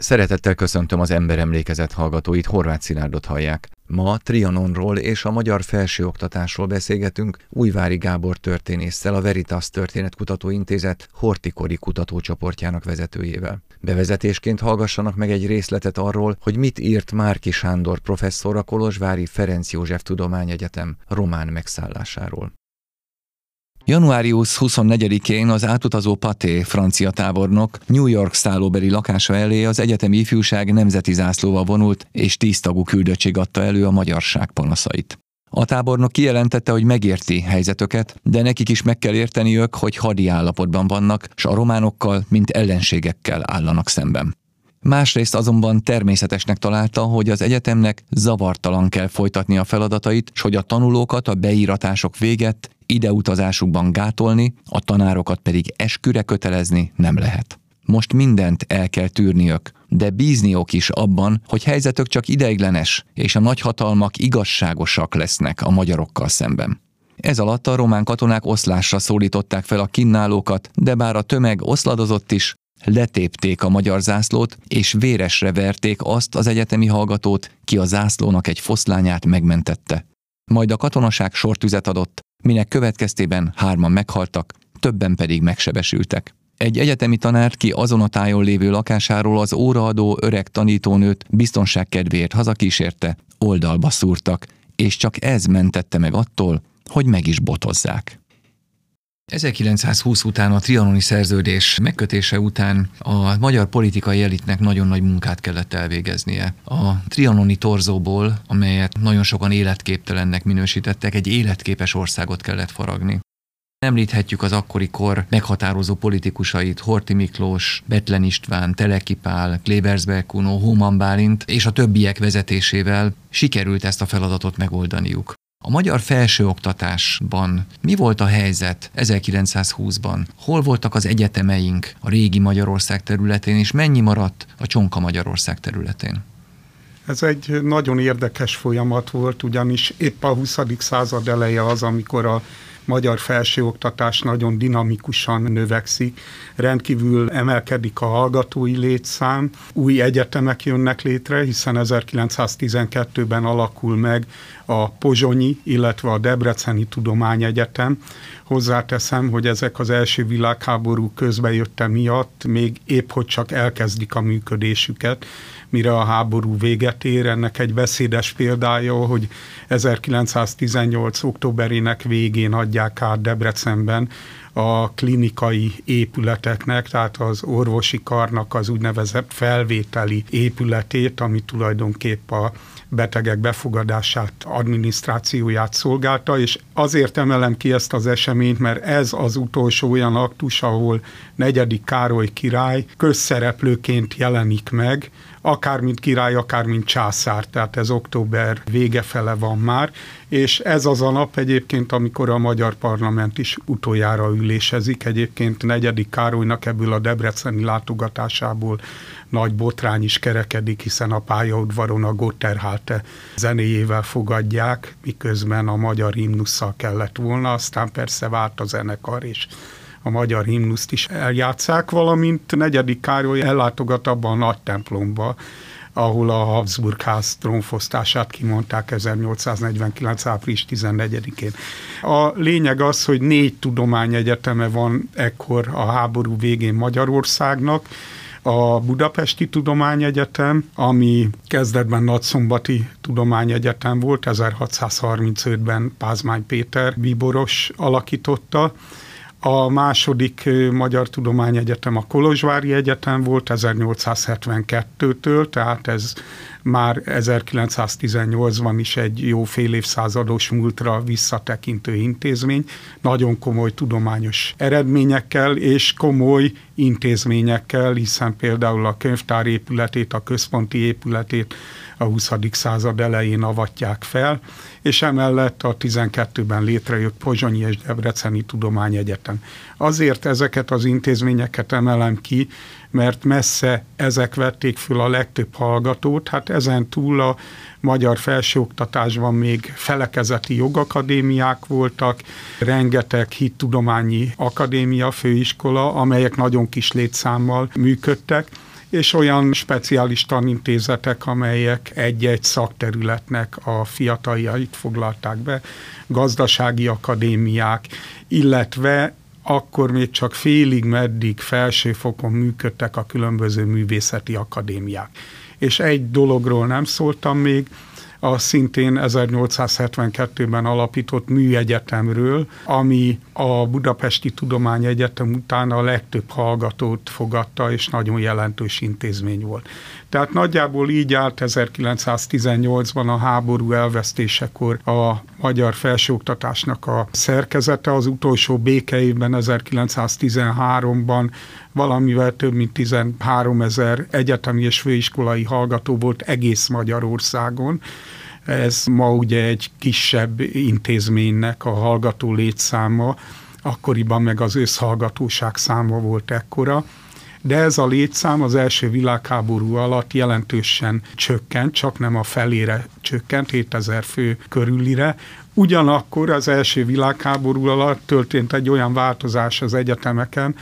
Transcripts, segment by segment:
Szeretettel köszöntöm az emberemlékezet hallgatóit, Horváth Szilárdot hallják. Ma Trianonról és a magyar felsőoktatásról beszélgetünk Újvári Gábor történésszel, a Veritas Történetkutató Intézet Hortikori kutatócsoportjának vezetőjével. Bevezetésként hallgassanak meg egy részletet arról, hogy mit írt Márki Sándor professzor a Kolozsvári Ferenc József Tudományegyetem román megszállásáról. Januárius 24-én az átutazó Paté francia tábornok New York szállóbeli lakása elé az egyetemi ifjúság nemzeti zászlóval vonult, és tíztagú küldöttség adta elő a magyarság panaszait. A tábornok kijelentette, hogy megérti helyzetöket, de nekik is meg kell érteniük, hogy hadi állapotban vannak, s a románokkal, mint ellenségekkel állanak szemben. Másrészt azonban természetesnek találta, hogy az egyetemnek zavartalan kell folytatni a feladatait, s hogy a tanulókat a beíratások véget ideutazásukban gátolni, a tanárokat pedig esküre kötelezni nem lehet. Most mindent el kell tűrniök, de bízniok is abban, hogy helyzetök csak ideiglenes, és a nagyhatalmak igazságosak lesznek a magyarokkal szemben. Ez alatt a román katonák oszlásra szólították fel a kinnálókat, de bár a tömeg oszladozott is, letépték a magyar zászlót, és véresre verték azt az egyetemi hallgatót, ki a zászlónak egy foszlányát megmentette. Majd a katonaság sortüzet adott, minek következtében hárman meghaltak, többen pedig megsebesültek. Egy egyetemi tanár, ki azon a tájon lévő lakásáról az óraadó öreg tanítónőt biztonság kedvéért hazakísérte, oldalba szúrtak, és csak ez mentette meg attól, hogy meg is botozzák. 1920 után a trianoni szerződés megkötése után a magyar politikai elitnek nagyon nagy munkát kellett elvégeznie. A trianoni torzóból, amelyet nagyon sokan életképtelennek minősítettek, egy életképes országot kellett faragni. Említhetjük az akkori kor meghatározó politikusait, Horti Miklós, Betlen István, Teleki Pál, Klebersberg Kuno, Hóman Bálint és a többiek vezetésével sikerült ezt a feladatot megoldaniuk. A magyar felsőoktatásban mi volt a helyzet 1920-ban? Hol voltak az egyetemeink a régi Magyarország területén, és mennyi maradt a Csonka Magyarország területén? Ez egy nagyon érdekes folyamat volt, ugyanis épp a 20. század eleje az, amikor a magyar felsőoktatás nagyon dinamikusan növekszik, rendkívül emelkedik a hallgatói létszám, új egyetemek jönnek létre, hiszen 1912-ben alakul meg a Pozsonyi, illetve a Debreceni Tudományegyetem. Hozzáteszem, hogy ezek az első világháború közbejötte miatt még épp hogy csak elkezdik a működésüket, mire a háború véget ér. Ennek egy beszédes példája, hogy 1918. októberének végén adják át Debrecenben a klinikai épületeknek, tehát az orvosi karnak az úgynevezett felvételi épületét, ami tulajdonképp a betegek befogadását, adminisztrációját szolgálta, és azért emelem ki ezt az eseményt, mert ez az utolsó olyan aktus, ahol negyedik Károly király közszereplőként jelenik meg, akár mint király, akár mint császár, tehát ez október vége fele van már, és ez az a nap egyébként, amikor a magyar parlament is utoljára ülésezik, egyébként negyedik Károlynak ebből a debreceni látogatásából nagy botrány is kerekedik, hiszen a pályaudvaron a Gotterhalte zenéjével fogadják, miközben a magyar himnusszal kellett volna, aztán persze vált a zenekar, és a magyar himnuszt is eljátszák, valamint negyedik Károly ellátogat abban a nagy templomba, ahol a Habsburg ház trónfosztását kimondták 1849. április 14-én. A lényeg az, hogy négy tudományegyeteme van ekkor a háború végén Magyarországnak, a Budapesti Tudományegyetem, ami kezdetben Nagyszombati Tudományegyetem volt, 1635-ben Pázmány Péter bíboros alakította, a második Magyar Tudományegyetem a Kolozsvári Egyetem volt 1872-től, tehát ez már 1918-ban is egy jó fél évszázados múltra visszatekintő intézmény, nagyon komoly tudományos eredményekkel és komoly intézményekkel, hiszen például a könyvtár épületét, a központi épületét a 20. század elején avatják fel, és emellett a 12-ben létrejött Pozsonyi és Debreceni Tudományegyetem. Azért ezeket az intézményeket emelem ki, mert messze ezek vették föl a legtöbb hallgatót, hát ezen túl a magyar felsőoktatásban még felekezeti jogakadémiák voltak, rengeteg hittudományi akadémia, főiskola, amelyek nagyon kis létszámmal működtek, és olyan speciális tanintézetek, amelyek egy-egy szakterületnek a fiataljait foglalták be, gazdasági akadémiák, illetve akkor még csak félig meddig felsőfokon működtek a különböző művészeti akadémiák. És egy dologról nem szóltam még, a szintén 1872-ben alapított műegyetemről, ami a Budapesti Tudományegyetem után a legtöbb hallgatót fogadta, és nagyon jelentős intézmény volt. Tehát nagyjából így állt 1918-ban a háború elvesztésekor a magyar felsőoktatásnak a szerkezete. Az utolsó békeivben 1913-ban valamivel több mint 13 ezer egyetemi és főiskolai hallgató volt egész Magyarországon. Ez ma ugye egy kisebb intézménynek a hallgató létszáma, akkoriban meg az összhallgatóság száma volt ekkora. De ez a létszám az első világháború alatt jelentősen csökkent, csak nem a felére csökkent, 7000 fő körülire, Ugyanakkor az első világháború alatt történt egy olyan változás az egyetemeken,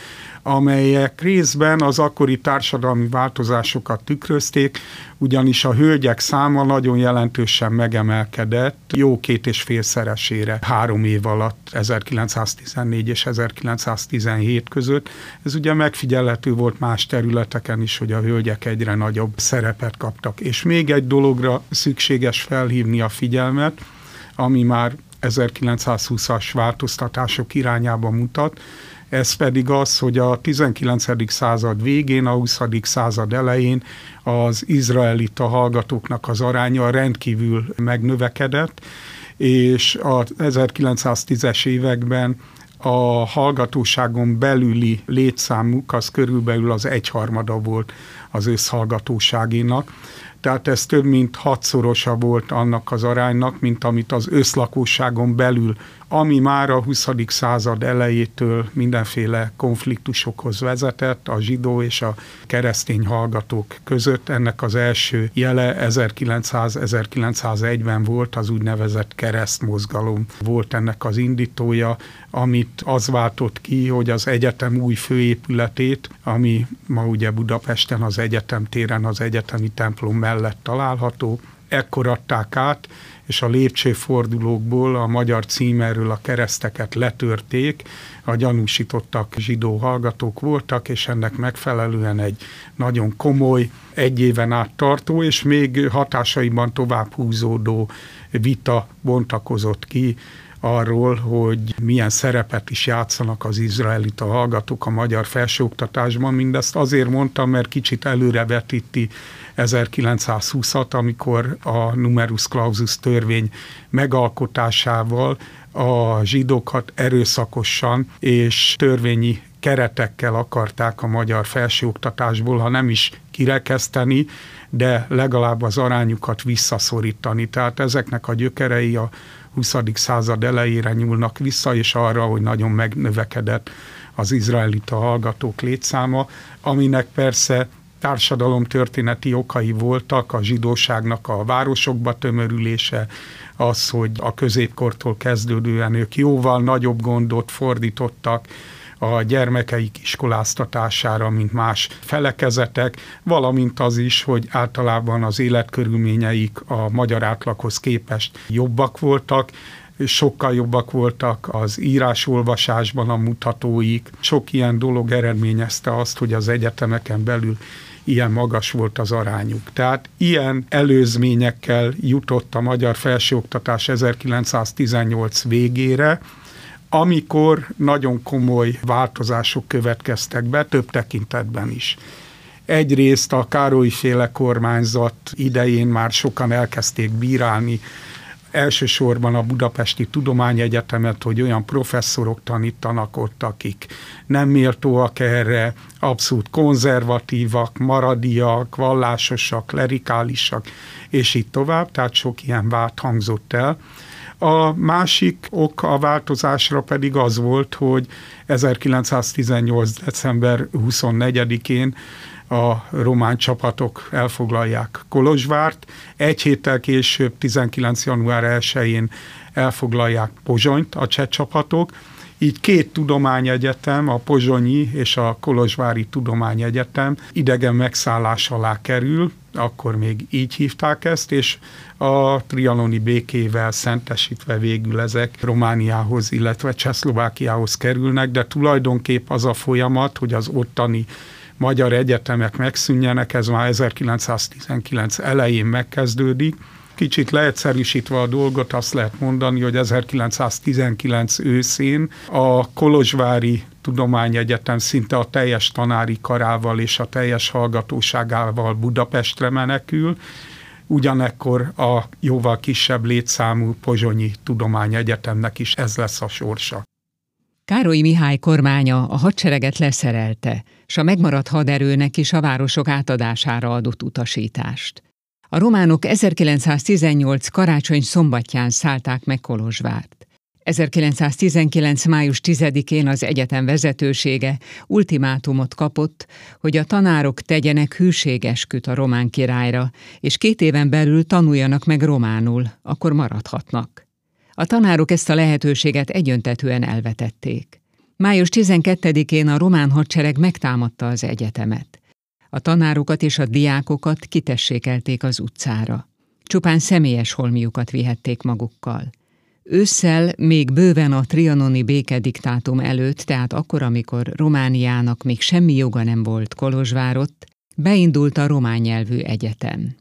amelyek részben az akkori társadalmi változásokat tükrözték, ugyanis a hölgyek száma nagyon jelentősen megemelkedett, jó két és félszeresére három év alatt, 1914 és 1917 között. Ez ugye megfigyelhető volt más területeken is, hogy a hölgyek egyre nagyobb szerepet kaptak. És még egy dologra szükséges felhívni a figyelmet, ami már 1920-as változtatások irányába mutat, ez pedig az, hogy a 19. század végén, a 20. század elején az izraelita hallgatóknak az aránya rendkívül megnövekedett, és a 1910-es években a hallgatóságon belüli létszámuk az körülbelül az egyharmada volt az összhallgatóságénak tehát ez több mint hatszorosa volt annak az aránynak, mint amit az összlakóságon belül, ami már a 20. század elejétől mindenféle konfliktusokhoz vezetett a zsidó és a keresztény hallgatók között. Ennek az első jele 1900-1901-ben volt, az úgynevezett keresztmozgalom volt ennek az indítója, amit az váltott ki, hogy az egyetem új főépületét, ami ma ugye Budapesten az egyetem téren az egyetemi templom mellett található, ekkor adták át, és a lépcsőfordulókból a magyar címerről a kereszteket letörték, a gyanúsítottak zsidó hallgatók voltak, és ennek megfelelően egy nagyon komoly, egy éven át tartó, és még hatásaiban tovább húzódó vita bontakozott ki arról, hogy milyen szerepet is játszanak az izraelita hallgatók a magyar felsőoktatásban. Mindezt azért mondtam, mert kicsit előrevetíti 1920-at, amikor a numerus clausus törvény megalkotásával a zsidókat erőszakosan és törvényi keretekkel akarták a magyar felsőoktatásból, ha nem is kirekeszteni, de legalább az arányukat visszaszorítani. Tehát ezeknek a gyökerei a 20. század elejére nyúlnak vissza, és arra, hogy nagyon megnövekedett az izraelita hallgatók létszáma, aminek persze társadalomtörténeti okai voltak, a zsidóságnak a városokba tömörülése, az, hogy a középkortól kezdődően ők jóval nagyobb gondot fordítottak a gyermekeik iskoláztatására, mint más felekezetek, valamint az is, hogy általában az életkörülményeik a magyar átlaghoz képest jobbak voltak, sokkal jobbak voltak az írás-olvasásban a mutatóik. Sok ilyen dolog eredményezte azt, hogy az egyetemeken belül ilyen magas volt az arányuk. Tehát ilyen előzményekkel jutott a magyar felsőoktatás 1918 végére, amikor nagyon komoly változások következtek be, több tekintetben is. Egyrészt a Károly féle kormányzat idején már sokan elkezdték bírálni elsősorban a Budapesti Tudományegyetemet, hogy olyan professzorok tanítanak ott, akik nem méltóak erre, abszolút konzervatívak, maradiak, vallásosak, lerikálisak, és így tovább, tehát sok ilyen vált hangzott el. A másik ok a változásra pedig az volt, hogy 1918. december 24-én a román csapatok elfoglalják Kolozsvárt, egy héttel később, 19. január 1-én elfoglalják Pozsonyt a cseh csapatok, így két tudományegyetem, a Pozsonyi és a Kolozsvári Tudományegyetem idegen megszállás alá kerül, akkor még így hívták ezt, és a trianoni békével szentesítve végül ezek Romániához, illetve Csehszlovákiához kerülnek, de tulajdonképp az a folyamat, hogy az ottani magyar egyetemek megszűnjenek, ez már 1919 elején megkezdődik, Kicsit leegyszerűsítve a dolgot azt lehet mondani, hogy 1919 őszén a Kolozsvári Tudományegyetem szinte a teljes tanári karával és a teljes hallgatóságával Budapestre menekül, ugyanekkor a jóval kisebb létszámú Pozsonyi Tudományegyetemnek is ez lesz a sorsa. Károly Mihály kormánya a hadsereget leszerelte, s a megmaradt haderőnek is a városok átadására adott utasítást. A románok 1918 karácsony szombatján szállták meg Kolozsvárt. 1919. május 10-én az egyetem vezetősége ultimátumot kapott, hogy a tanárok tegyenek hűségesküt a román királyra, és két éven belül tanuljanak meg románul, akkor maradhatnak. A tanárok ezt a lehetőséget egyöntetően elvetették. Május 12-én a román hadsereg megtámadta az egyetemet. A tanárokat és a diákokat kitessékelték az utcára. Csupán személyes holmiukat vihették magukkal. Ősszel még bőven a trianoni békediktátum előtt, tehát akkor, amikor Romániának még semmi joga nem volt Kolozsvárott, beindult a román nyelvű egyetem.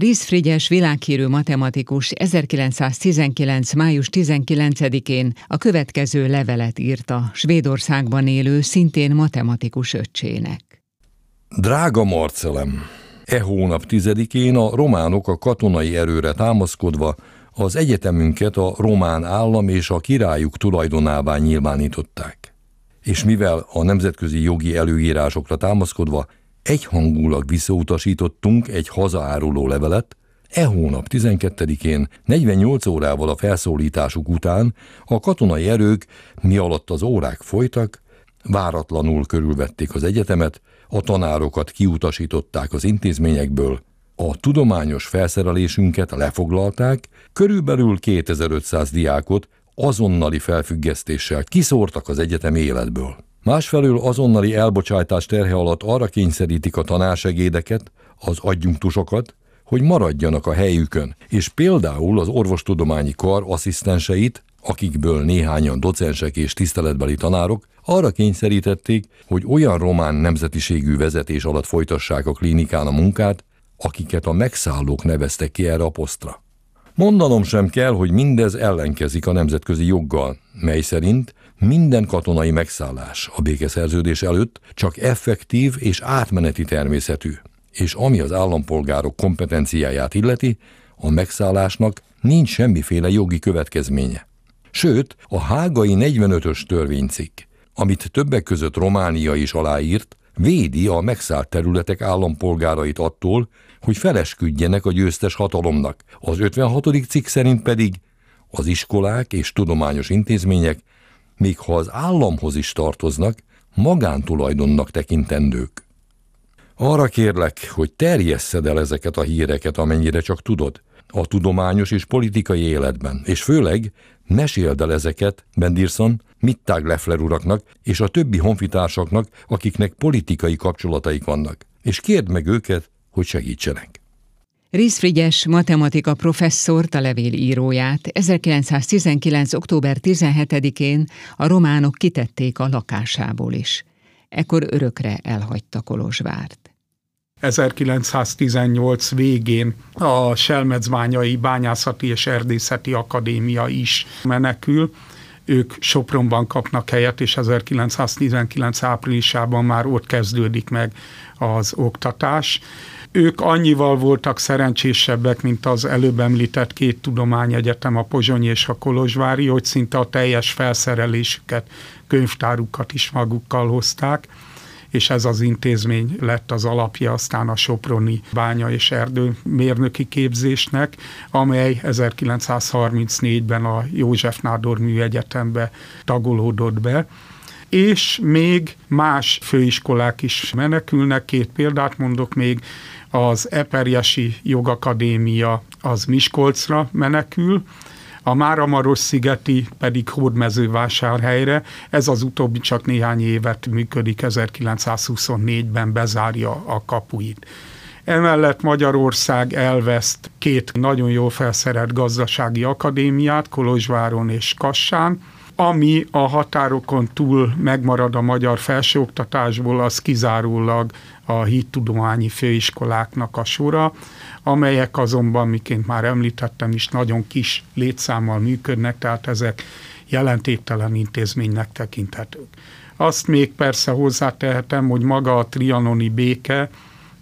Ries Frigyes világhírű matematikus 1919. május 19-én a következő levelet írta Svédországban élő szintén matematikus öccsének. Drága Marcelem, e hónap tizedikén a románok a katonai erőre támaszkodva az egyetemünket a román állam és a királyuk tulajdonává nyilvánították. És mivel a nemzetközi jogi előírásokra támaszkodva egyhangulag visszautasítottunk egy hazaáruló levelet, e hónap 12-én 48 órával a felszólításuk után a katonai erők, mi alatt az órák folytak, váratlanul körülvették az egyetemet, a tanárokat kiutasították az intézményekből, a tudományos felszerelésünket lefoglalták, körülbelül 2500 diákot azonnali felfüggesztéssel kiszórtak az egyetem életből. Másfelől azonnali elbocsátás terhe alatt arra kényszerítik a tanársegédeket, az adjunktusokat, hogy maradjanak a helyükön, és például az orvostudományi kar asszisztenseit, akikből néhányan docensek és tiszteletbeli tanárok, arra kényszerítették, hogy olyan román nemzetiségű vezetés alatt folytassák a klinikán a munkát, akiket a megszállók neveztek ki erre a posztra. Mondanom sem kell, hogy mindez ellenkezik a nemzetközi joggal, mely szerint minden katonai megszállás a békeszerződés előtt csak effektív és átmeneti természetű, és ami az állampolgárok kompetenciáját illeti, a megszállásnak nincs semmiféle jogi következménye. Sőt, a hágai 45-ös törvénycikk amit többek között Románia is aláírt, védi a megszállt területek állampolgárait attól, hogy felesküdjenek a győztes hatalomnak. Az 56. cikk szerint pedig az iskolák és tudományos intézmények, még ha az államhoz is tartoznak, magántulajdonnak tekintendők. Arra kérlek, hogy terjesszed el ezeket a híreket, amennyire csak tudod, a tudományos és politikai életben, és főleg meséld el ezeket, Bendirson, Mittag Leffler uraknak és a többi honfitársaknak, akiknek politikai kapcsolataik vannak, és kérd meg őket, hogy segítsenek. Rész Frigyes matematika professzort, a levél íróját 1919. október 17-én a románok kitették a lakásából is. Ekkor örökre elhagyta Kolozsvárt. 1918 végén a Selmecbányai Bányászati és Erdészeti Akadémia is menekül, ők Sopronban kapnak helyet, és 1919 áprilisában már ott kezdődik meg az oktatás. Ők annyival voltak szerencsésebbek, mint az előbb említett két tudományegyetem, a Pozsonyi és a Kolozsvári, hogy szinte a teljes felszerelésüket, könyvtárukat is magukkal hozták és ez az intézmény lett az alapja aztán a Soproni bánya és erdő mérnöki képzésnek, amely 1934-ben a József Nádor Műegyetembe tagolódott be és még más főiskolák is menekülnek. Két példát mondok még, az Eperjesi Jogakadémia az Miskolcra menekül, a Máramaros-szigeti pedig Hódmezővásárhelyre. Ez az utóbbi csak néhány évet működik, 1924-ben bezárja a kapuit. Emellett Magyarország elveszt két nagyon jól felszerelt gazdasági akadémiát, Kolozsváron és Kassán, ami a határokon túl megmarad a magyar felsőoktatásból, az kizárólag a hittudományi főiskoláknak a sora, amelyek azonban, miként már említettem is, nagyon kis létszámmal működnek, tehát ezek jelentéktelen intézménynek tekinthetők. Azt még persze hozzátehetem, hogy maga a trianoni béke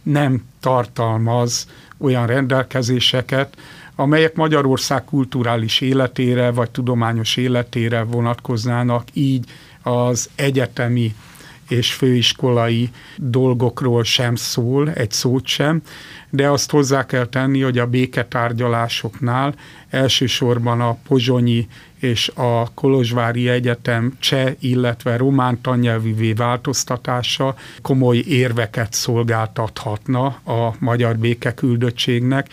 nem tartalmaz olyan rendelkezéseket, amelyek Magyarország kulturális életére vagy tudományos életére vonatkoznának, így az egyetemi és főiskolai dolgokról sem szól, egy szót sem, de azt hozzá kell tenni, hogy a béketárgyalásoknál elsősorban a pozsonyi és a Kolozsvári Egyetem cseh, illetve román tannyelvűvé változtatása komoly érveket szolgáltathatna a magyar békeküldöttségnek,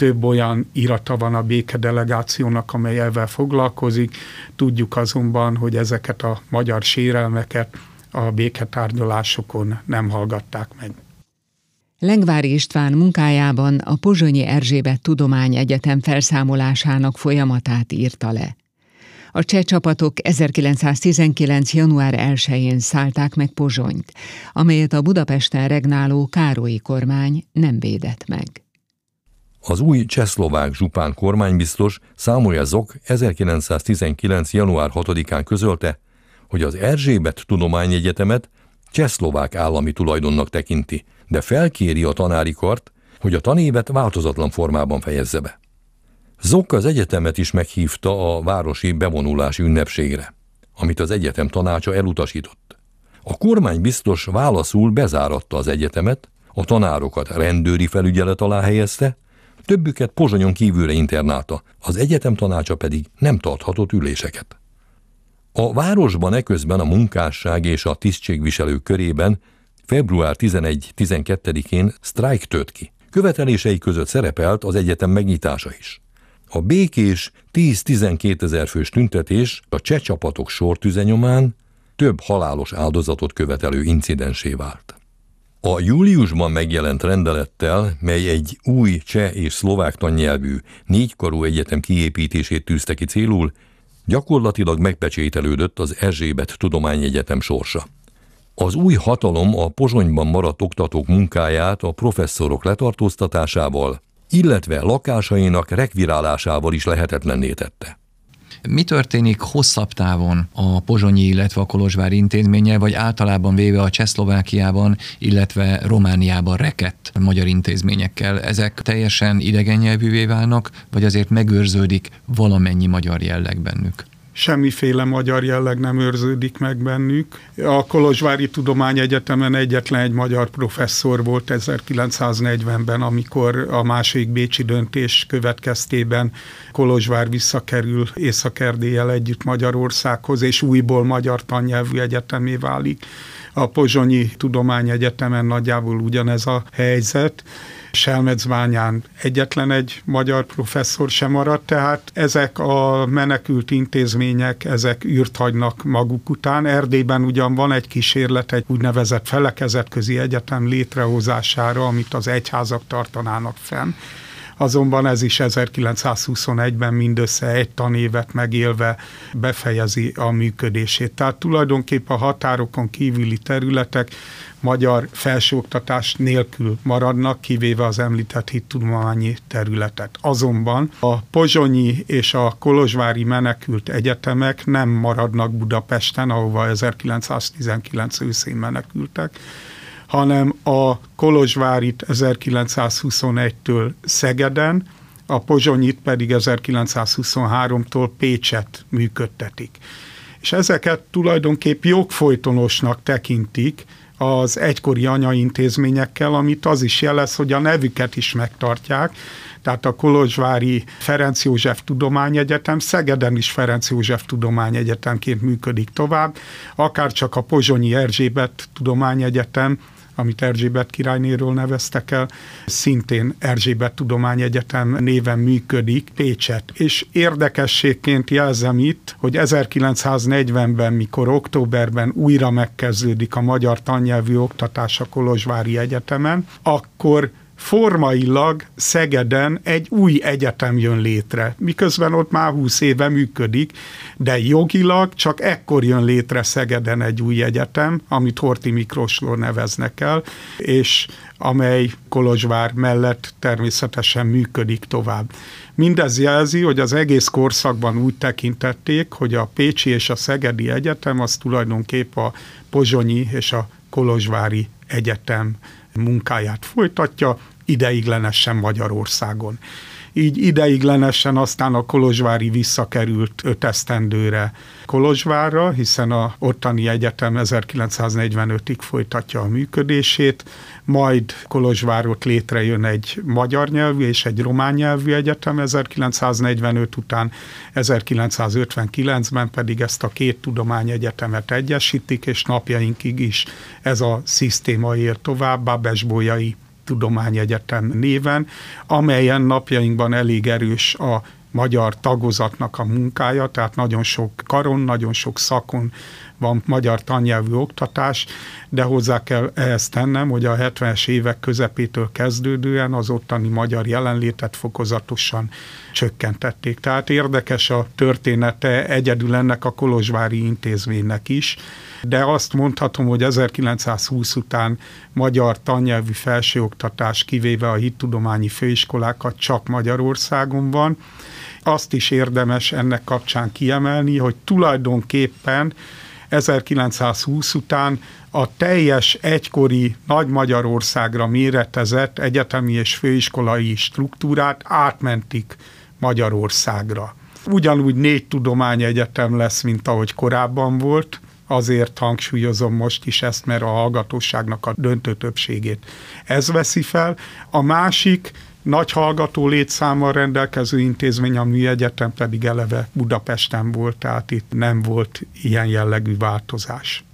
több olyan irata van a békedelegációnak, amely ezzel foglalkozik. Tudjuk azonban, hogy ezeket a magyar sérelmeket a béketárgyalásokon nem hallgatták meg. Lengvári István munkájában a Pozsonyi Erzsébet Tudományegyetem felszámolásának folyamatát írta le. A cseh csapatok 1919. január 1-én szállták meg Pozsonyt, amelyet a Budapesten regnáló Károlyi kormány nem védett meg. Az új csehszlovák zsupán kormánybiztos Számolja Zok 1919. január 6-án közölte, hogy az Erzsébet Tudományegyetemet csehszlovák állami tulajdonnak tekinti, de felkéri a tanári kart, hogy a tanévet változatlan formában fejezze be. Zok az egyetemet is meghívta a városi bevonulási ünnepségre, amit az egyetem tanácsa elutasított. A kormány biztos válaszul bezáratta az egyetemet, a tanárokat rendőri felügyelet alá helyezte, többüket Pozsonyon kívülre internálta, az egyetem tanácsa pedig nem tarthatott üléseket. A városban eközben a munkásság és a tisztségviselők körében február 11-12-én sztrájk tört ki. Követelései között szerepelt az egyetem megnyitása is. A békés 10-12 ezer fős tüntetés a cseh csapatok sortüzenyomán több halálos áldozatot követelő incidensé vált. A júliusban megjelent rendelettel, mely egy új cseh és szlovák tannyelvű négykarú egyetem kiépítését tűzte ki célul, gyakorlatilag megpecsételődött az Erzsébet Tudományegyetem sorsa. Az új hatalom a pozsonyban maradt oktatók munkáját a professzorok letartóztatásával, illetve lakásainak rekvirálásával is lehetetlenné tette. Mi történik hosszabb távon a pozsonyi, illetve a kolozsvári intézménnyel, vagy általában véve a Csehszlovákiában, illetve Romániában rekett magyar intézményekkel? Ezek teljesen idegen nyelvűvé válnak, vagy azért megőrződik valamennyi magyar jelleg bennük? Semmiféle magyar jelleg nem őrződik meg bennük. A Kolozsvári Tudományegyetemen egyetlen egy magyar professzor volt 1940-ben, amikor a második bécsi döntés következtében Kolozsvár visszakerül észak együtt Magyarországhoz, és újból magyar tannyelvű egyetemé válik. A Pozsonyi Tudományegyetemen nagyjából ugyanez a helyzet Selmecbányán egyetlen egy magyar professzor sem maradt, tehát ezek a menekült intézmények, ezek űrt hagynak maguk után. Erdélyben ugyan van egy kísérlet egy úgynevezett felekezetközi egyetem létrehozására, amit az egyházak tartanának fenn azonban ez is 1921-ben mindössze egy tanévet megélve befejezi a működését. Tehát tulajdonképpen a határokon kívüli területek magyar felsőoktatás nélkül maradnak, kivéve az említett hittudományi területet. Azonban a pozsonyi és a kolozsvári menekült egyetemek nem maradnak Budapesten, ahova 1919 őszén menekültek, hanem a Kolozsvárit 1921-től Szegeden, a Pozsonyit pedig 1923-tól Pécset működtetik. És ezeket tulajdonképp jogfolytonosnak tekintik az egykori anyaintézményekkel, amit az is jelez, hogy a nevüket is megtartják, tehát a Kolozsvári Ferenc József Tudományegyetem, Szegeden is Ferenc József Tudományegyetemként működik tovább, akár csak a Pozsonyi Erzsébet Tudományegyetem, amit Erzsébet királynéről neveztek el, szintén Erzsébet Tudományegyetem néven működik Pécset. És érdekességként jelzem itt, hogy 1940-ben, mikor októberben újra megkezdődik a magyar tannyelvű oktatás a Kolozsvári Egyetemen, akkor formailag Szegeden egy új egyetem jön létre, miközben ott már 20 éve működik, de jogilag csak ekkor jön létre Szegeden egy új egyetem, amit Horti Miklósról neveznek el, és amely Kolozsvár mellett természetesen működik tovább. Mindez jelzi, hogy az egész korszakban úgy tekintették, hogy a Pécsi és a Szegedi Egyetem az tulajdonképp a Pozsonyi és a Kolozsvári Egyetem munkáját folytatja, ideiglenesen Magyarországon. Így ideiglenesen aztán a Kolozsvári visszakerült öt esztendőre Kolozsvárra, hiszen a ottani egyetem 1945-ig folytatja a működését, majd Kolozsvárot létrejön egy magyar nyelvű és egy román nyelvű egyetem 1945 után, 1959-ben pedig ezt a két tudományegyetemet egyesítik, és napjainkig is ez a szisztéma ér tovább, Babesbolyai Tudományegyetem néven, amelyen napjainkban elég erős a magyar tagozatnak a munkája, tehát nagyon sok karon, nagyon sok szakon van magyar tannyelvű oktatás, de hozzá kell ehhez tennem, hogy a 70-es évek közepétől kezdődően az ottani magyar jelenlétet fokozatosan csökkentették. Tehát érdekes a története egyedül ennek a Kolozsvári intézménynek is, de azt mondhatom, hogy 1920 után magyar tannyelvű felsőoktatás, kivéve a hittudományi főiskolákat csak Magyarországon van. Azt is érdemes ennek kapcsán kiemelni, hogy tulajdonképpen 1920 után a teljes egykori Nagy Magyarországra méretezett egyetemi és főiskolai struktúrát átmentik Magyarországra. Ugyanúgy négy tudományegyetem lesz, mint ahogy korábban volt, azért hangsúlyozom most is ezt, mert a hallgatóságnak a döntő többségét ez veszi fel. A másik nagy hallgató létszámmal rendelkező intézmény, a műegyetem pedig eleve Budapesten volt, tehát itt nem volt ilyen jellegű változás.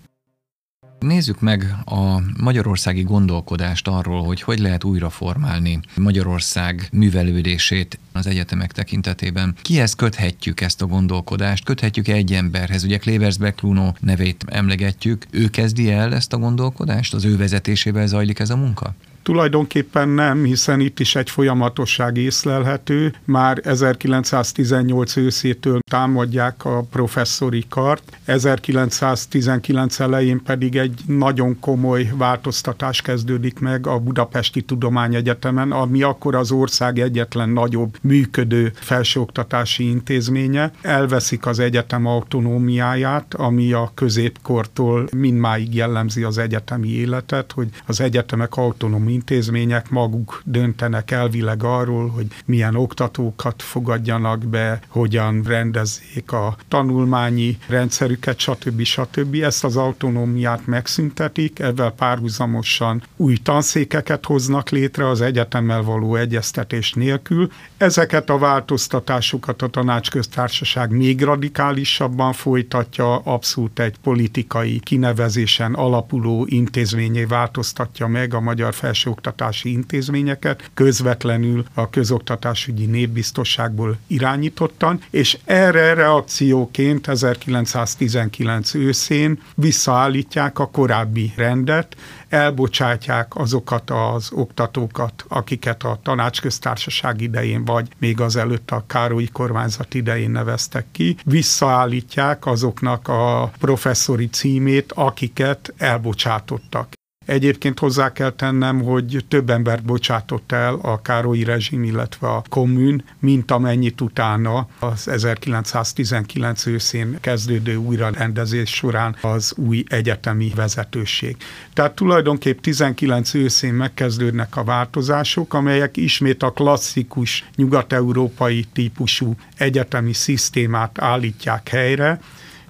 Nézzük meg a magyarországi gondolkodást arról, hogy hogy lehet újra formálni Magyarország művelődését az egyetemek tekintetében. Kihez köthetjük ezt a gondolkodást? Köthetjük egy emberhez? Ugye Klevers Bekluno nevét emlegetjük. Ő kezdi el ezt a gondolkodást? Az ő vezetésével zajlik ez a munka? Tulajdonképpen nem, hiszen itt is egy folyamatosság észlelhető. Már 1918 őszétől támadják a professzori kart, 1919 elején pedig egy nagyon komoly változtatás kezdődik meg a Budapesti Tudományegyetemen, ami akkor az ország egyetlen nagyobb működő felsőoktatási intézménye. Elveszik az egyetem autonómiáját, ami a középkortól mindmáig jellemzi az egyetemi életet, hogy az egyetemek autonómiáját intézmények maguk döntenek elvileg arról, hogy milyen oktatókat fogadjanak be, hogyan rendezzék a tanulmányi rendszerüket, stb. stb. Ezt az autonómiát megszüntetik, ezzel párhuzamosan új tanszékeket hoznak létre az egyetemmel való egyeztetés nélkül. Ezeket a változtatásokat a tanácsköztársaság még radikálisabban folytatja, abszolút egy politikai kinevezésen alapuló intézményé változtatja meg a magyar felső felsőoktatási intézményeket közvetlenül a közoktatásügyi népbiztosságból irányítottan, és erre reakcióként 1919 őszén visszaállítják a korábbi rendet, elbocsátják azokat az oktatókat, akiket a tanácsköztársaság idején, vagy még az előtt a Károlyi kormányzat idején neveztek ki, visszaállítják azoknak a professzori címét, akiket elbocsátottak. Egyébként hozzá kell tennem, hogy több embert bocsátott el a Károlyi rezsim, illetve a kommun, mint amennyit utána az 1919 őszén kezdődő újrarendezés során az új egyetemi vezetőség. Tehát tulajdonképp 19 őszén megkezdődnek a változások, amelyek ismét a klasszikus nyugat-európai típusú egyetemi szisztémát állítják helyre,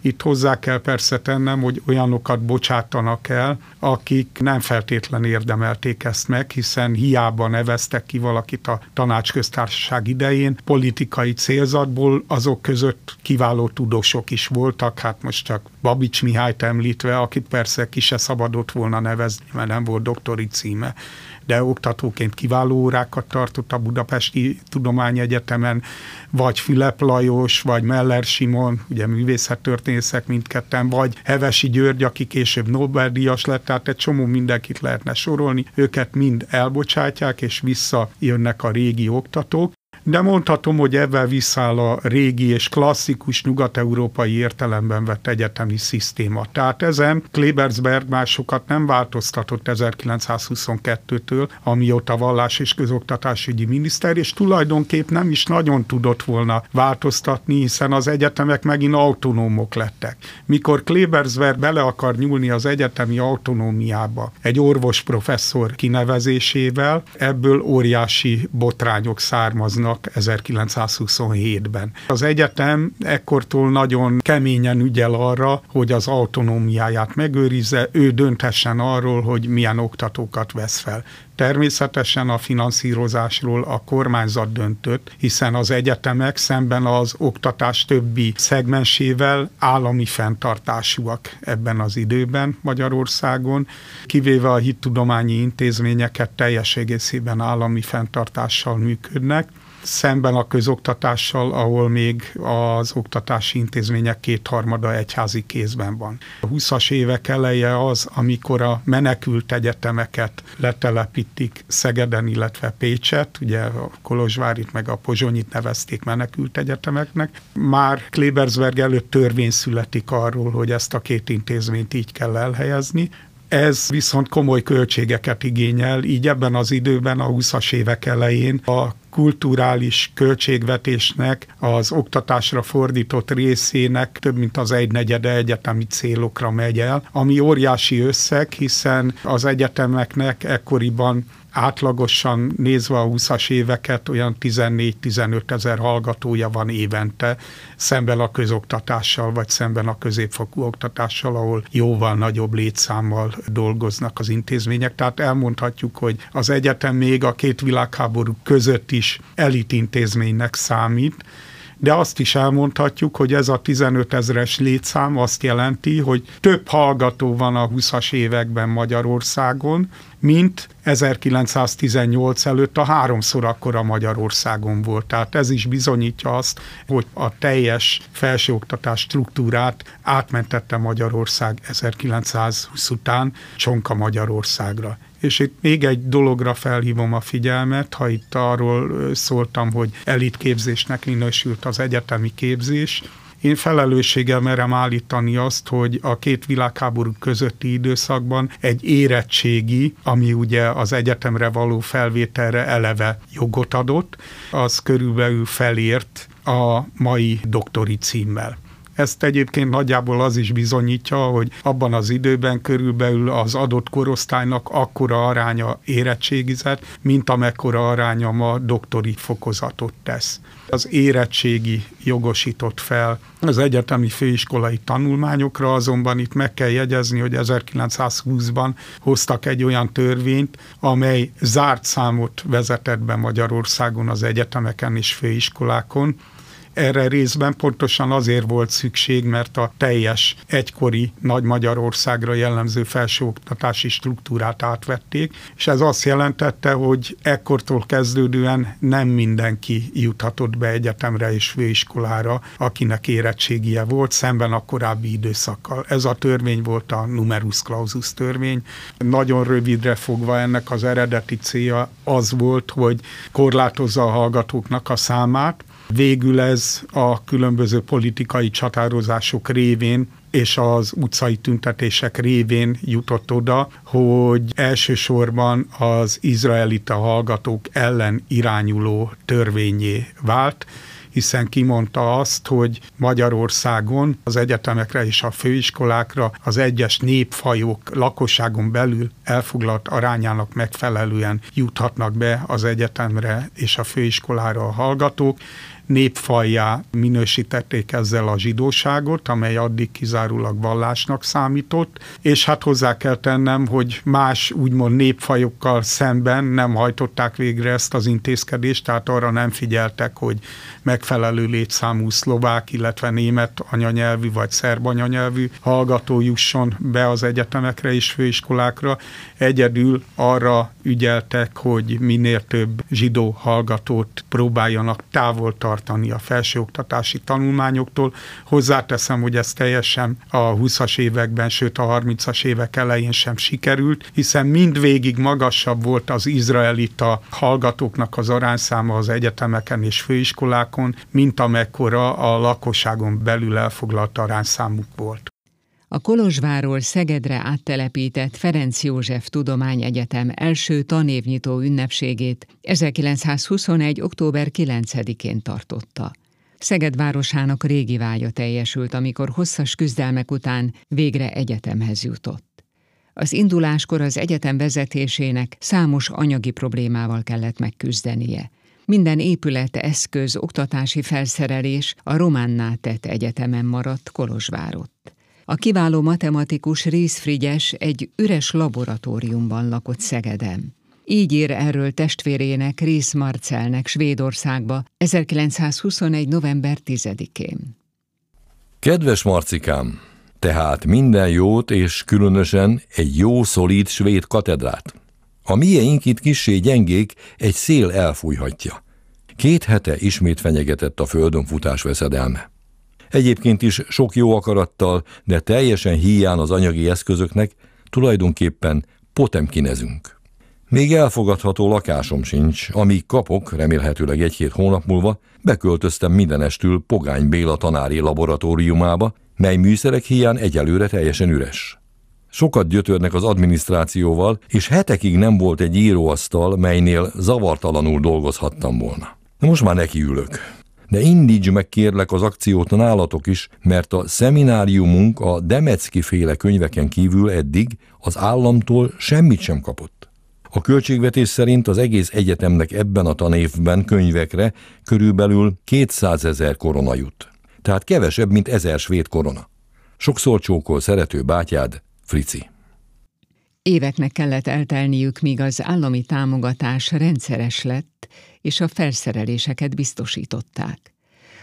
Itt hozzá kell persze tennem, hogy olyanokat bocsátanak el, akik nem feltétlen érdemelték ezt meg, hiszen hiába neveztek ki valakit a tanácsköztársaság idején, politikai célzatból azok között kiváló tudósok is voltak, hát most csak Babics Mihályt említve, akit persze ki se szabadott volna nevezni, mert nem volt doktori címe de oktatóként kiváló órákat tartott a Budapesti Tudományegyetemen, vagy Fülep Lajos, vagy Meller Simon, ugye művészettörténészek mindketten, vagy Hevesi György, aki később Nobel-díjas lett, tehát egy csomó mindenkit lehetne sorolni, őket mind elbocsátják, és visszajönnek a régi oktatók, de mondhatom, hogy ebben visszáll a régi és klasszikus nyugat-európai értelemben vett egyetemi szisztéma. Tehát ezen Klebersberg másokat nem változtatott 1922-től, amióta vallás és közoktatásügyi miniszter, és tulajdonképp nem is nagyon tudott volna változtatni, hiszen az egyetemek megint autonómok lettek. Mikor Klebersberg bele akar nyúlni az egyetemi autonómiába egy orvos professzor kinevezésével, ebből óriási botrányok származnak voltak 1927-ben. Az egyetem ekkortól nagyon keményen ügyel arra, hogy az autonómiáját megőrizze, ő dönthessen arról, hogy milyen oktatókat vesz fel. Természetesen a finanszírozásról a kormányzat döntött, hiszen az egyetemek szemben az oktatás többi szegmensével állami fenntartásúak ebben az időben Magyarországon, kivéve a hittudományi intézményeket teljes egészében állami fenntartással működnek szemben a közoktatással, ahol még az oktatási intézmények kétharmada egyházi kézben van. A 20-as évek eleje az, amikor a menekült egyetemeket letelepítik Szegeden, illetve Pécset, ugye a Kolozsvárit meg a Pozsonyit nevezték menekült egyetemeknek. Már Klebersberg előtt törvény születik arról, hogy ezt a két intézményt így kell elhelyezni, ez viszont komoly költségeket igényel, így ebben az időben, a 20-as évek elején a kulturális költségvetésnek az oktatásra fordított részének több mint az egynegyede egyetemi célokra megy el, ami óriási összeg, hiszen az egyetemeknek ekkoriban átlagosan nézve a 20-as éveket olyan 14-15 ezer hallgatója van évente, szemben a közoktatással, vagy szemben a középfokú oktatással, ahol jóval nagyobb létszámmal dolgoznak az intézmények. Tehát elmondhatjuk, hogy az egyetem még a két világháború között is elitintézménynek számít, de azt is elmondhatjuk, hogy ez a 15 ezeres létszám azt jelenti, hogy több hallgató van a 20-as években Magyarországon, mint 1918 előtt a háromszor akkora Magyarországon volt. Tehát ez is bizonyítja azt, hogy a teljes felsőoktatás struktúrát átmentette Magyarország 1920 után Csonka Magyarországra. És itt még egy dologra felhívom a figyelmet, ha itt arról szóltam, hogy elitképzésnek minősült az egyetemi képzés, én felelősséggel merem állítani azt, hogy a két világháború közötti időszakban egy érettségi, ami ugye az egyetemre való felvételre eleve jogot adott, az körülbelül felért a mai doktori címmel. Ezt egyébként nagyjából az is bizonyítja, hogy abban az időben körülbelül az adott korosztálynak akkora aránya érettségizett, mint amekkora aránya ma doktori fokozatot tesz. Az érettségi jogosított fel az egyetemi főiskolai tanulmányokra, azonban itt meg kell jegyezni, hogy 1920-ban hoztak egy olyan törvényt, amely zárt számot vezetett be Magyarországon az egyetemeken és főiskolákon, erre részben pontosan azért volt szükség, mert a teljes egykori Nagy Magyarországra jellemző felsőoktatási struktúrát átvették, és ez azt jelentette, hogy ekkortól kezdődően nem mindenki juthatott be egyetemre és főiskolára, akinek érettségie volt, szemben a korábbi időszakkal. Ez a törvény volt a numerus clausus törvény. Nagyon rövidre fogva ennek az eredeti célja az volt, hogy korlátozza a hallgatóknak a számát, Végül ez a különböző politikai csatározások révén és az utcai tüntetések révén jutott oda, hogy elsősorban az izraelita hallgatók ellen irányuló törvényé vált, hiszen kimondta azt, hogy Magyarországon az egyetemekre és a főiskolákra az egyes népfajok lakosságon belül elfoglalt arányának megfelelően juthatnak be az egyetemre és a főiskolára a hallgatók, népfajjá minősítették ezzel a zsidóságot, amely addig kizárólag vallásnak számított, és hát hozzá kell tennem, hogy más úgymond népfajokkal szemben nem hajtották végre ezt az intézkedést, tehát arra nem figyeltek, hogy megfelelő létszámú szlovák, illetve német anyanyelvű vagy szerb anyanyelvű hallgató jusson be az egyetemekre és főiskolákra. Egyedül arra ügyeltek, hogy minél több zsidó hallgatót próbáljanak távol tartani a felsőoktatási tanulmányoktól. Hozzáteszem, hogy ez teljesen a 20-as években, sőt a 30-as évek elején sem sikerült, hiszen mindvégig magasabb volt az izraelita hallgatóknak az arányszáma az egyetemeken és főiskolákon, mint amekkora a lakosságon belül elfoglalt arányszámuk volt. A Kolozsváról Szegedre áttelepített Ferenc József Tudományegyetem első tanévnyitó ünnepségét 1921. október 9-én tartotta. Szeged városának régi vágya teljesült, amikor hosszas küzdelmek után végre egyetemhez jutott. Az induláskor az egyetem vezetésének számos anyagi problémával kellett megküzdenie. Minden épület, eszköz, oktatási felszerelés a Románná tett egyetemen maradt Kolozsvárott. A kiváló matematikus Rész Frigyes egy üres laboratóriumban lakott Szegeden. Így ír erről testvérének Rész Marcelnek Svédországba 1921. november 10-én. Kedves Marcikám, tehát minden jót és különösen egy jó szolíd svéd katedrát. A mieink itt kissé gyengék, egy szél elfújhatja. Két hete ismét fenyegetett a földön futás veszedelme. Egyébként is sok jó akarattal, de teljesen hiány az anyagi eszközöknek, tulajdonképpen potemkinezünk. Még elfogadható lakásom sincs, amíg kapok, remélhetőleg egy-két hónap múlva, beköltöztem mindenestül Pogány Béla tanári laboratóriumába, mely műszerek hiány egyelőre teljesen üres. Sokat gyötörnek az adminisztrációval, és hetekig nem volt egy íróasztal, melynél zavartalanul dolgozhattam volna. Most már nekiülök de indíts meg kérlek az akciót nálatok is, mert a szemináriumunk a Demecki féle könyveken kívül eddig az államtól semmit sem kapott. A költségvetés szerint az egész egyetemnek ebben a tanévben könyvekre körülbelül 200 ezer korona jut. Tehát kevesebb, mint ezer svéd korona. Sokszor csókol szerető bátyád, Frici. Éveknek kellett eltelniük, míg az állami támogatás rendszeres lett, és a felszereléseket biztosították.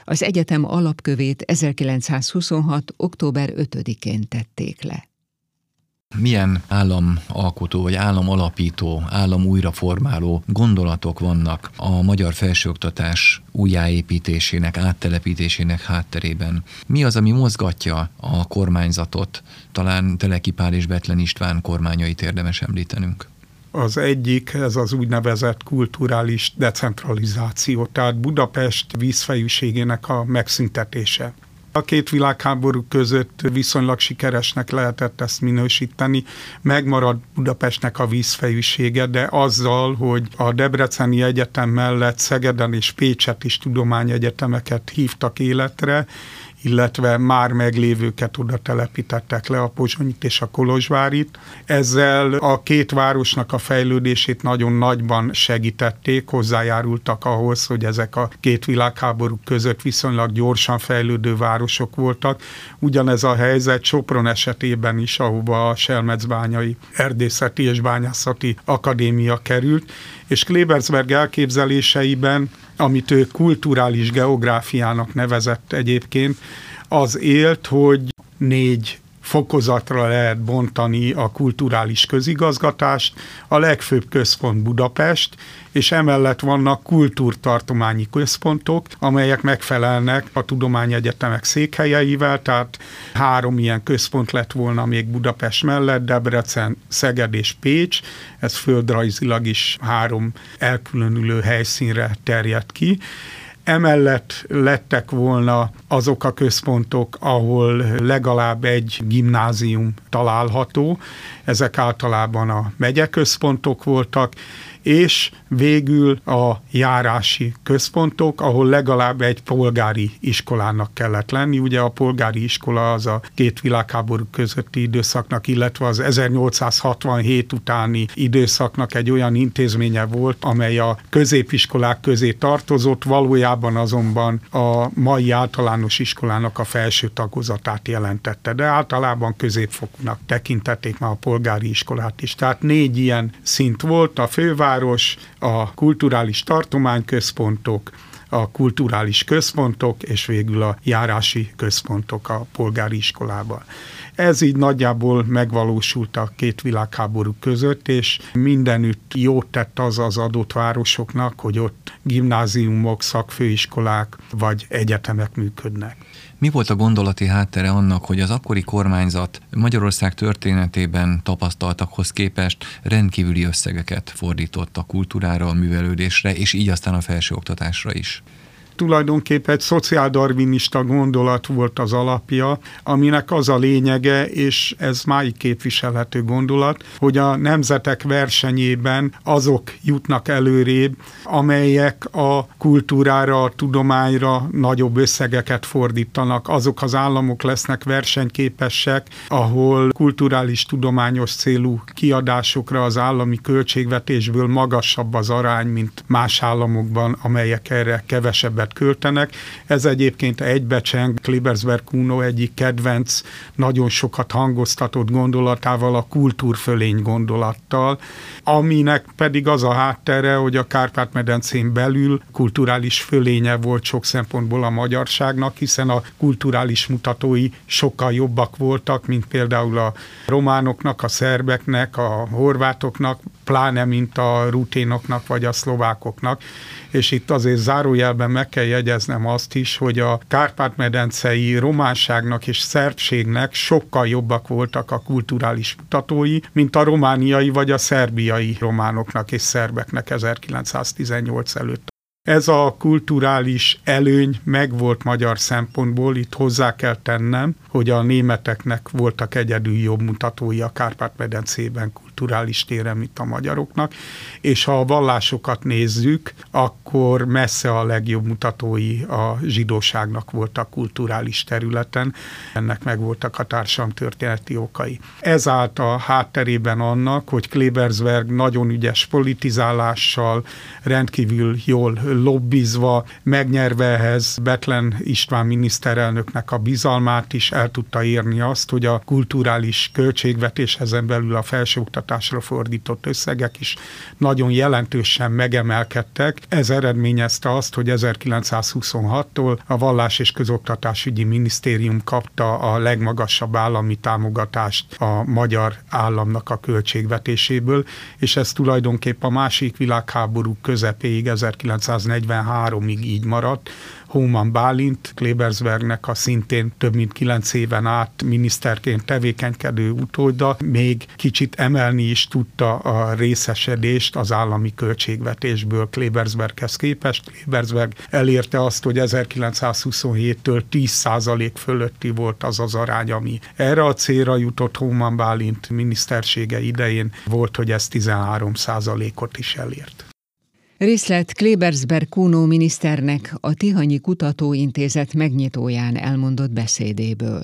Az egyetem alapkövét 1926. október 5-én tették le milyen államalkotó vagy államalapító, állam újraformáló gondolatok vannak a magyar felsőoktatás újjáépítésének, áttelepítésének hátterében. Mi az, ami mozgatja a kormányzatot? Talán Teleki Pál és Betlen István kormányait érdemes említenünk. Az egyik, ez az úgynevezett kulturális decentralizáció, tehát Budapest vízfejűségének a megszüntetése. A két világháború között viszonylag sikeresnek lehetett ezt minősíteni. Megmarad Budapestnek a vízfejűsége, de azzal, hogy a Debreceni Egyetem mellett Szegeden és Pécset is tudományegyetemeket hívtak életre, illetve már meglévőket oda telepítettek le, a Pozsonyit és a Kolozsvárit. Ezzel a két városnak a fejlődését nagyon nagyban segítették, hozzájárultak ahhoz, hogy ezek a két világháború között viszonylag gyorsan fejlődő városok voltak. Ugyanez a helyzet Sopron esetében is, ahova a Selmecbányai Erdészeti és Bányászati Akadémia került, és Klebersberg elképzeléseiben, amit ő kulturális geográfiának nevezett egyébként, az élt, hogy négy fokozatra lehet bontani a kulturális közigazgatást, a legfőbb központ Budapest, és emellett vannak kultúrtartományi központok, amelyek megfelelnek a tudományegyetemek székhelyeivel, tehát három ilyen központ lett volna még Budapest mellett, Debrecen, Szeged és Pécs, ez földrajzilag is három elkülönülő helyszínre terjed ki, Emellett lettek volna azok a központok, ahol legalább egy gimnázium található. Ezek általában a megyeközpontok voltak, és végül a járási központok, ahol legalább egy polgári iskolának kellett lenni. Ugye a polgári iskola az a két világháború közötti időszaknak, illetve az 1867 utáni időszaknak egy olyan intézménye volt, amely a középiskolák közé tartozott, valójában azonban a mai általános iskolának a felső tagozatát jelentette, de általában középfokúnak tekintették már a polgári iskolát is. Tehát négy ilyen szint volt, a főváros, a kulturális tartományközpontok, a kulturális központok, és végül a járási központok a polgári iskolában. Ez így nagyjából megvalósult a két világháború között, és mindenütt jót tett az az adott városoknak, hogy ott gimnáziumok, szakfőiskolák vagy egyetemek működnek. Mi volt a gondolati háttere annak, hogy az akkori kormányzat Magyarország történetében tapasztaltakhoz képest rendkívüli összegeket fordított a kultúrára, a művelődésre, és így aztán a felsőoktatásra is? Tulajdonképpen egy szociáldarvinista gondolat volt az alapja, aminek az a lényege, és ez máig képviselhető gondolat, hogy a nemzetek versenyében azok jutnak előrébb, amelyek a kultúrára, a tudományra nagyobb összegeket fordítanak. Azok az államok lesznek versenyképesek, ahol kulturális, tudományos célú kiadásokra az állami költségvetésből magasabb az arány, mint más államokban, amelyek erre kevesebb többet költenek. Ez egyébként egybecseng Klibersberg Kuno egyik kedvenc, nagyon sokat hangoztatott gondolatával, a kultúrfölény gondolattal, aminek pedig az a háttere, hogy a Kárpát-medencén belül kulturális fölénye volt sok szempontból a magyarságnak, hiszen a kulturális mutatói sokkal jobbak voltak, mint például a románoknak, a szerbeknek, a horvátoknak, pláne mint a ruténoknak vagy a szlovákoknak. És itt azért zárójelben meg kell jegyeznem azt is, hogy a Kárpát-medencei románságnak és szerbségnek sokkal jobbak voltak a kulturális mutatói, mint a romániai vagy a szerbiai románoknak és szerbeknek 1918 előtt. Ez a kulturális előny megvolt magyar szempontból, itt hozzá kell tennem, hogy a németeknek voltak egyedül jobb mutatói a Kárpát-medencében kulturális téren, mint a magyaroknak, és ha a vallásokat nézzük, akkor messze a legjobb mutatói a zsidóságnak voltak kulturális területen, ennek meg voltak a történeti okai. Ez állt a hátterében annak, hogy Klebersberg nagyon ügyes politizálással, rendkívül jól lobbizva, megnyerve ehhez Betlen István miniszterelnöknek a bizalmát is el tudta érni azt, hogy a kulturális költségvetéshez belül a felsőoktatás oktatásra fordított összegek is nagyon jelentősen megemelkedtek. Ez eredményezte azt, hogy 1926-tól a Vallás és Közoktatásügyi Minisztérium kapta a legmagasabb állami támogatást a magyar államnak a költségvetéséből, és ez tulajdonképp a másik világháború közepéig, 1943-ig így maradt, Hóman Bálint, Klebersbergnek a szintén több mint kilenc éven át miniszterként tevékenykedő utóda, még kicsit emelni is tudta a részesedést az állami költségvetésből Klebersberghez képest. Klebersberg elérte azt, hogy 1927-től 10% fölötti volt az az arány, ami erre a célra jutott Hóman Bálint minisztersége idején volt, hogy ez 13%-ot is elért. Részlet Klebersberg Kuno miniszternek a Tihanyi Kutatóintézet megnyitóján elmondott beszédéből.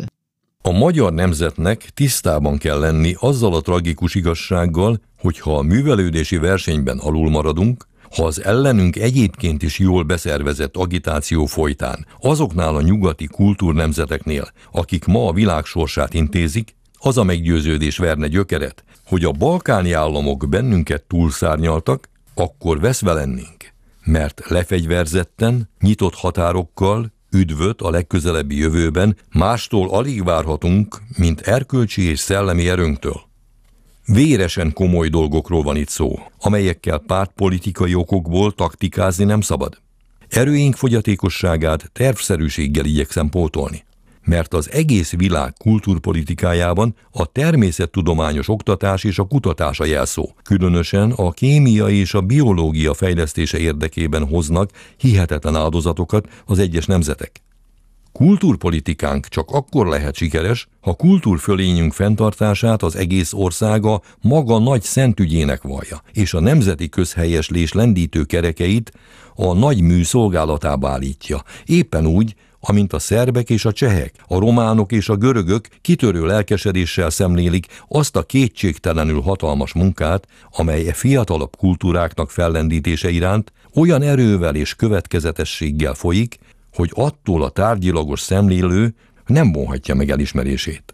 A magyar nemzetnek tisztában kell lenni azzal a tragikus igazsággal, hogy ha a művelődési versenyben alul maradunk, ha az ellenünk egyébként is jól beszervezett agitáció folytán, azoknál a nyugati kultúrnemzeteknél, akik ma a világ sorsát intézik, az a meggyőződés verne gyökeret, hogy a balkáni államok bennünket túlszárnyaltak, akkor veszve lennénk, mert lefegyverzetten, nyitott határokkal, üdvöt a legközelebbi jövőben mástól alig várhatunk, mint erkölcsi és szellemi erőnktől. Véresen komoly dolgokról van itt szó, amelyekkel pártpolitikai okokból taktikázni nem szabad. Erőink fogyatékosságát tervszerűséggel igyekszem pótolni mert az egész világ kultúrpolitikájában a természettudományos oktatás és a kutatás a jelszó. Különösen a kémia és a biológia fejlesztése érdekében hoznak hihetetlen áldozatokat az egyes nemzetek. Kultúrpolitikánk csak akkor lehet sikeres, ha kultúrfölényünk fenntartását az egész országa maga nagy szentügyének vallja, és a nemzeti közhelyeslés lendítő kerekeit a nagy mű szolgálatába állítja, éppen úgy, amint a szerbek és a csehek, a románok és a görögök kitörő lelkesedéssel szemlélik azt a kétségtelenül hatalmas munkát, amely e fiatalabb kultúráknak fellendítése iránt olyan erővel és következetességgel folyik, hogy attól a tárgyilagos szemlélő nem vonhatja meg elismerését.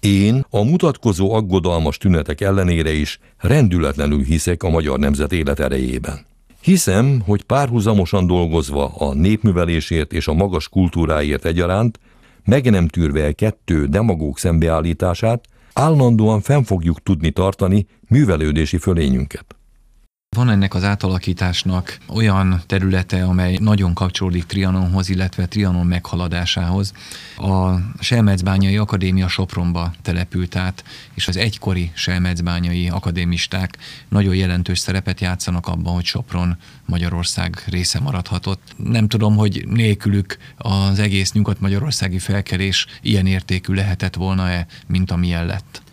Én a mutatkozó aggodalmas tünetek ellenére is rendületlenül hiszek a magyar nemzet élet erejében. Hiszem, hogy párhuzamosan dolgozva a népművelésért és a magas kultúráért egyaránt, meg nem tűrve el kettő demagóg szembeállítását, állandóan fenn fogjuk tudni tartani művelődési fölényünket. Van ennek az átalakításnak olyan területe, amely nagyon kapcsolódik Trianonhoz, illetve Trianon meghaladásához. A Selmecbányai Akadémia Sopronba települt át, és az egykori Selmecbányai akadémisták nagyon jelentős szerepet játszanak abban, hogy Sopron Magyarország része maradhatott. Nem tudom, hogy nélkülük az egész nyugat-magyarországi felkerés ilyen értékű lehetett volna-e, mint amilyen lett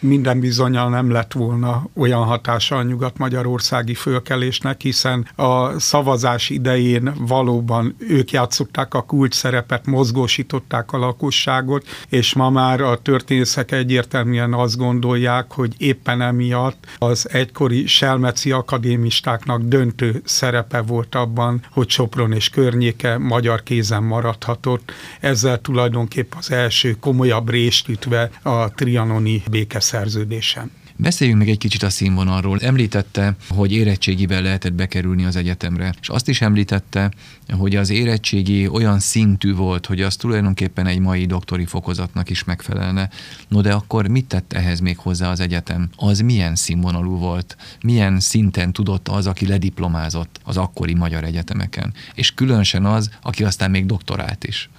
minden bizonyal nem lett volna olyan hatása a nyugat-magyarországi fölkelésnek, hiszen a szavazás idején valóban ők játszották a kulcs szerepet, mozgósították a lakosságot, és ma már a történészek egyértelműen azt gondolják, hogy éppen emiatt az egykori selmeci akadémistáknak döntő szerepe volt abban, hogy Sopron és környéke magyar kézen maradhatott. Ezzel tulajdonképp az első komolyabb rést ütve a trianoni békeszerződés szerződésen. Beszéljünk meg egy kicsit a színvonalról. Említette, hogy érettségivel lehetett bekerülni az egyetemre, és azt is említette, hogy az érettségi olyan szintű volt, hogy az tulajdonképpen egy mai doktori fokozatnak is megfelelne. No de akkor mit tett ehhez még hozzá az egyetem? Az milyen színvonalú volt? Milyen szinten tudott az, aki lediplomázott az akkori magyar egyetemeken? És különösen az, aki aztán még doktorált is.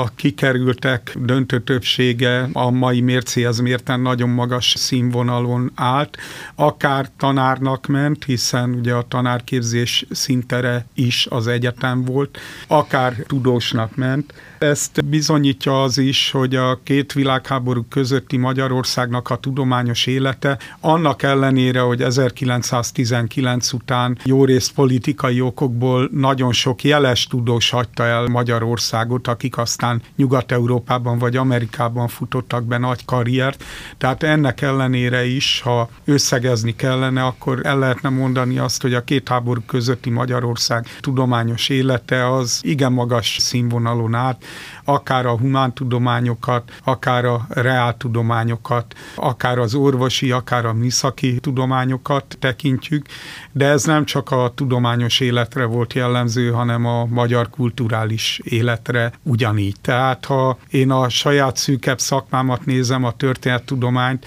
A kikerültek döntő többsége a mai mércéhez mérten nagyon magas színvonalon állt, akár tanárnak ment, hiszen ugye a tanárképzés szintere is az egyetem volt, akár tudósnak ment. Ezt bizonyítja az is, hogy a két világháború közötti Magyarországnak a tudományos élete, annak ellenére, hogy 1919 után jó részt politikai okokból nagyon sok jeles tudós hagyta el Magyarországot, akik aztán Nyugat-Európában vagy Amerikában futottak be nagy karriert. Tehát ennek ellenére is, ha összegezni kellene, akkor el lehetne mondani azt, hogy a két háború közötti Magyarország tudományos élete az igen magas színvonalon át, akár a humántudományokat, akár a reáltudományokat, akár az orvosi, akár a műszaki tudományokat tekintjük, de ez nem csak a tudományos életre volt jellemző, hanem a magyar kulturális életre ugyanígy. Tehát ha én a saját szűkebb szakmámat nézem, a történettudományt,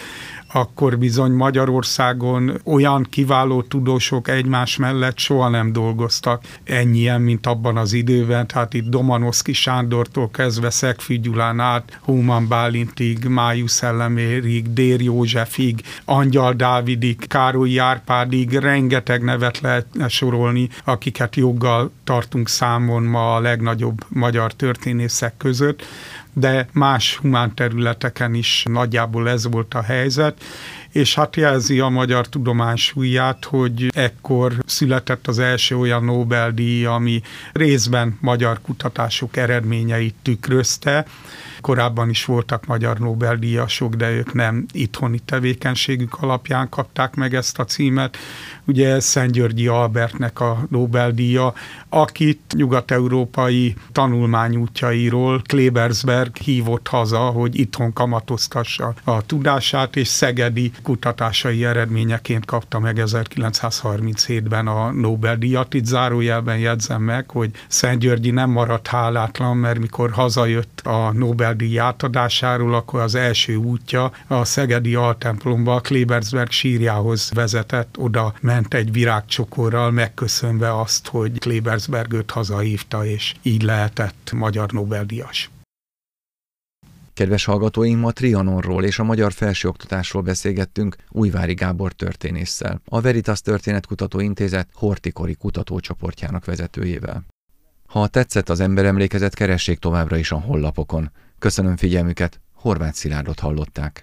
akkor bizony Magyarországon olyan kiváló tudósok egymás mellett soha nem dolgoztak ennyien, mint abban az időben. Tehát itt Domanoszki Sándortól kezdve Szegfű Gyulán át, Human Bálintig, Májusz Szellemérig, Dér Józsefig, Angyal Dávidig, Károly Árpádig rengeteg nevet lehet sorolni, akiket joggal tartunk számon ma a legnagyobb magyar történészek között de más humán területeken is nagyjából ez volt a helyzet, és hát jelzi a magyar tudomány súlyát, hogy ekkor született az első olyan Nobel-díj, ami részben magyar kutatások eredményeit tükrözte, Korábban is voltak magyar Nobel-díjasok, de ők nem itthoni tevékenységük alapján kapták meg ezt a címet. Ugye Szentgyörgyi Albertnek a Nobel-díja, akit nyugat-európai tanulmányútjairól Klebersberg hívott haza, hogy itthon kamatoztassa a tudását, és szegedi kutatásai eredményeként kapta meg 1937-ben a Nobel-díjat. Itt zárójelben jegyzem meg, hogy Szentgyörgyi nem maradt hálátlan, mert mikor hazajött a Nobel Nobel-díj átadásáról, akkor az első útja a Szegedi Altemplomba a Klebersberg sírjához vezetett, oda ment egy virágcsokorral, megköszönve azt, hogy Klebersberg őt hazahívta, és így lehetett magyar Nobel-díjas. Kedves hallgatóink, ma Trianonról és a magyar felsőoktatásról beszélgettünk Újvári Gábor történésszel, a Veritas Történetkutató Intézet Hortikori kutatócsoportjának vezetőjével. Ha tetszett az emberemlékezet, keressék továbbra is a hollapokon. Köszönöm figyelmüket, Horváth Szilárdot hallották.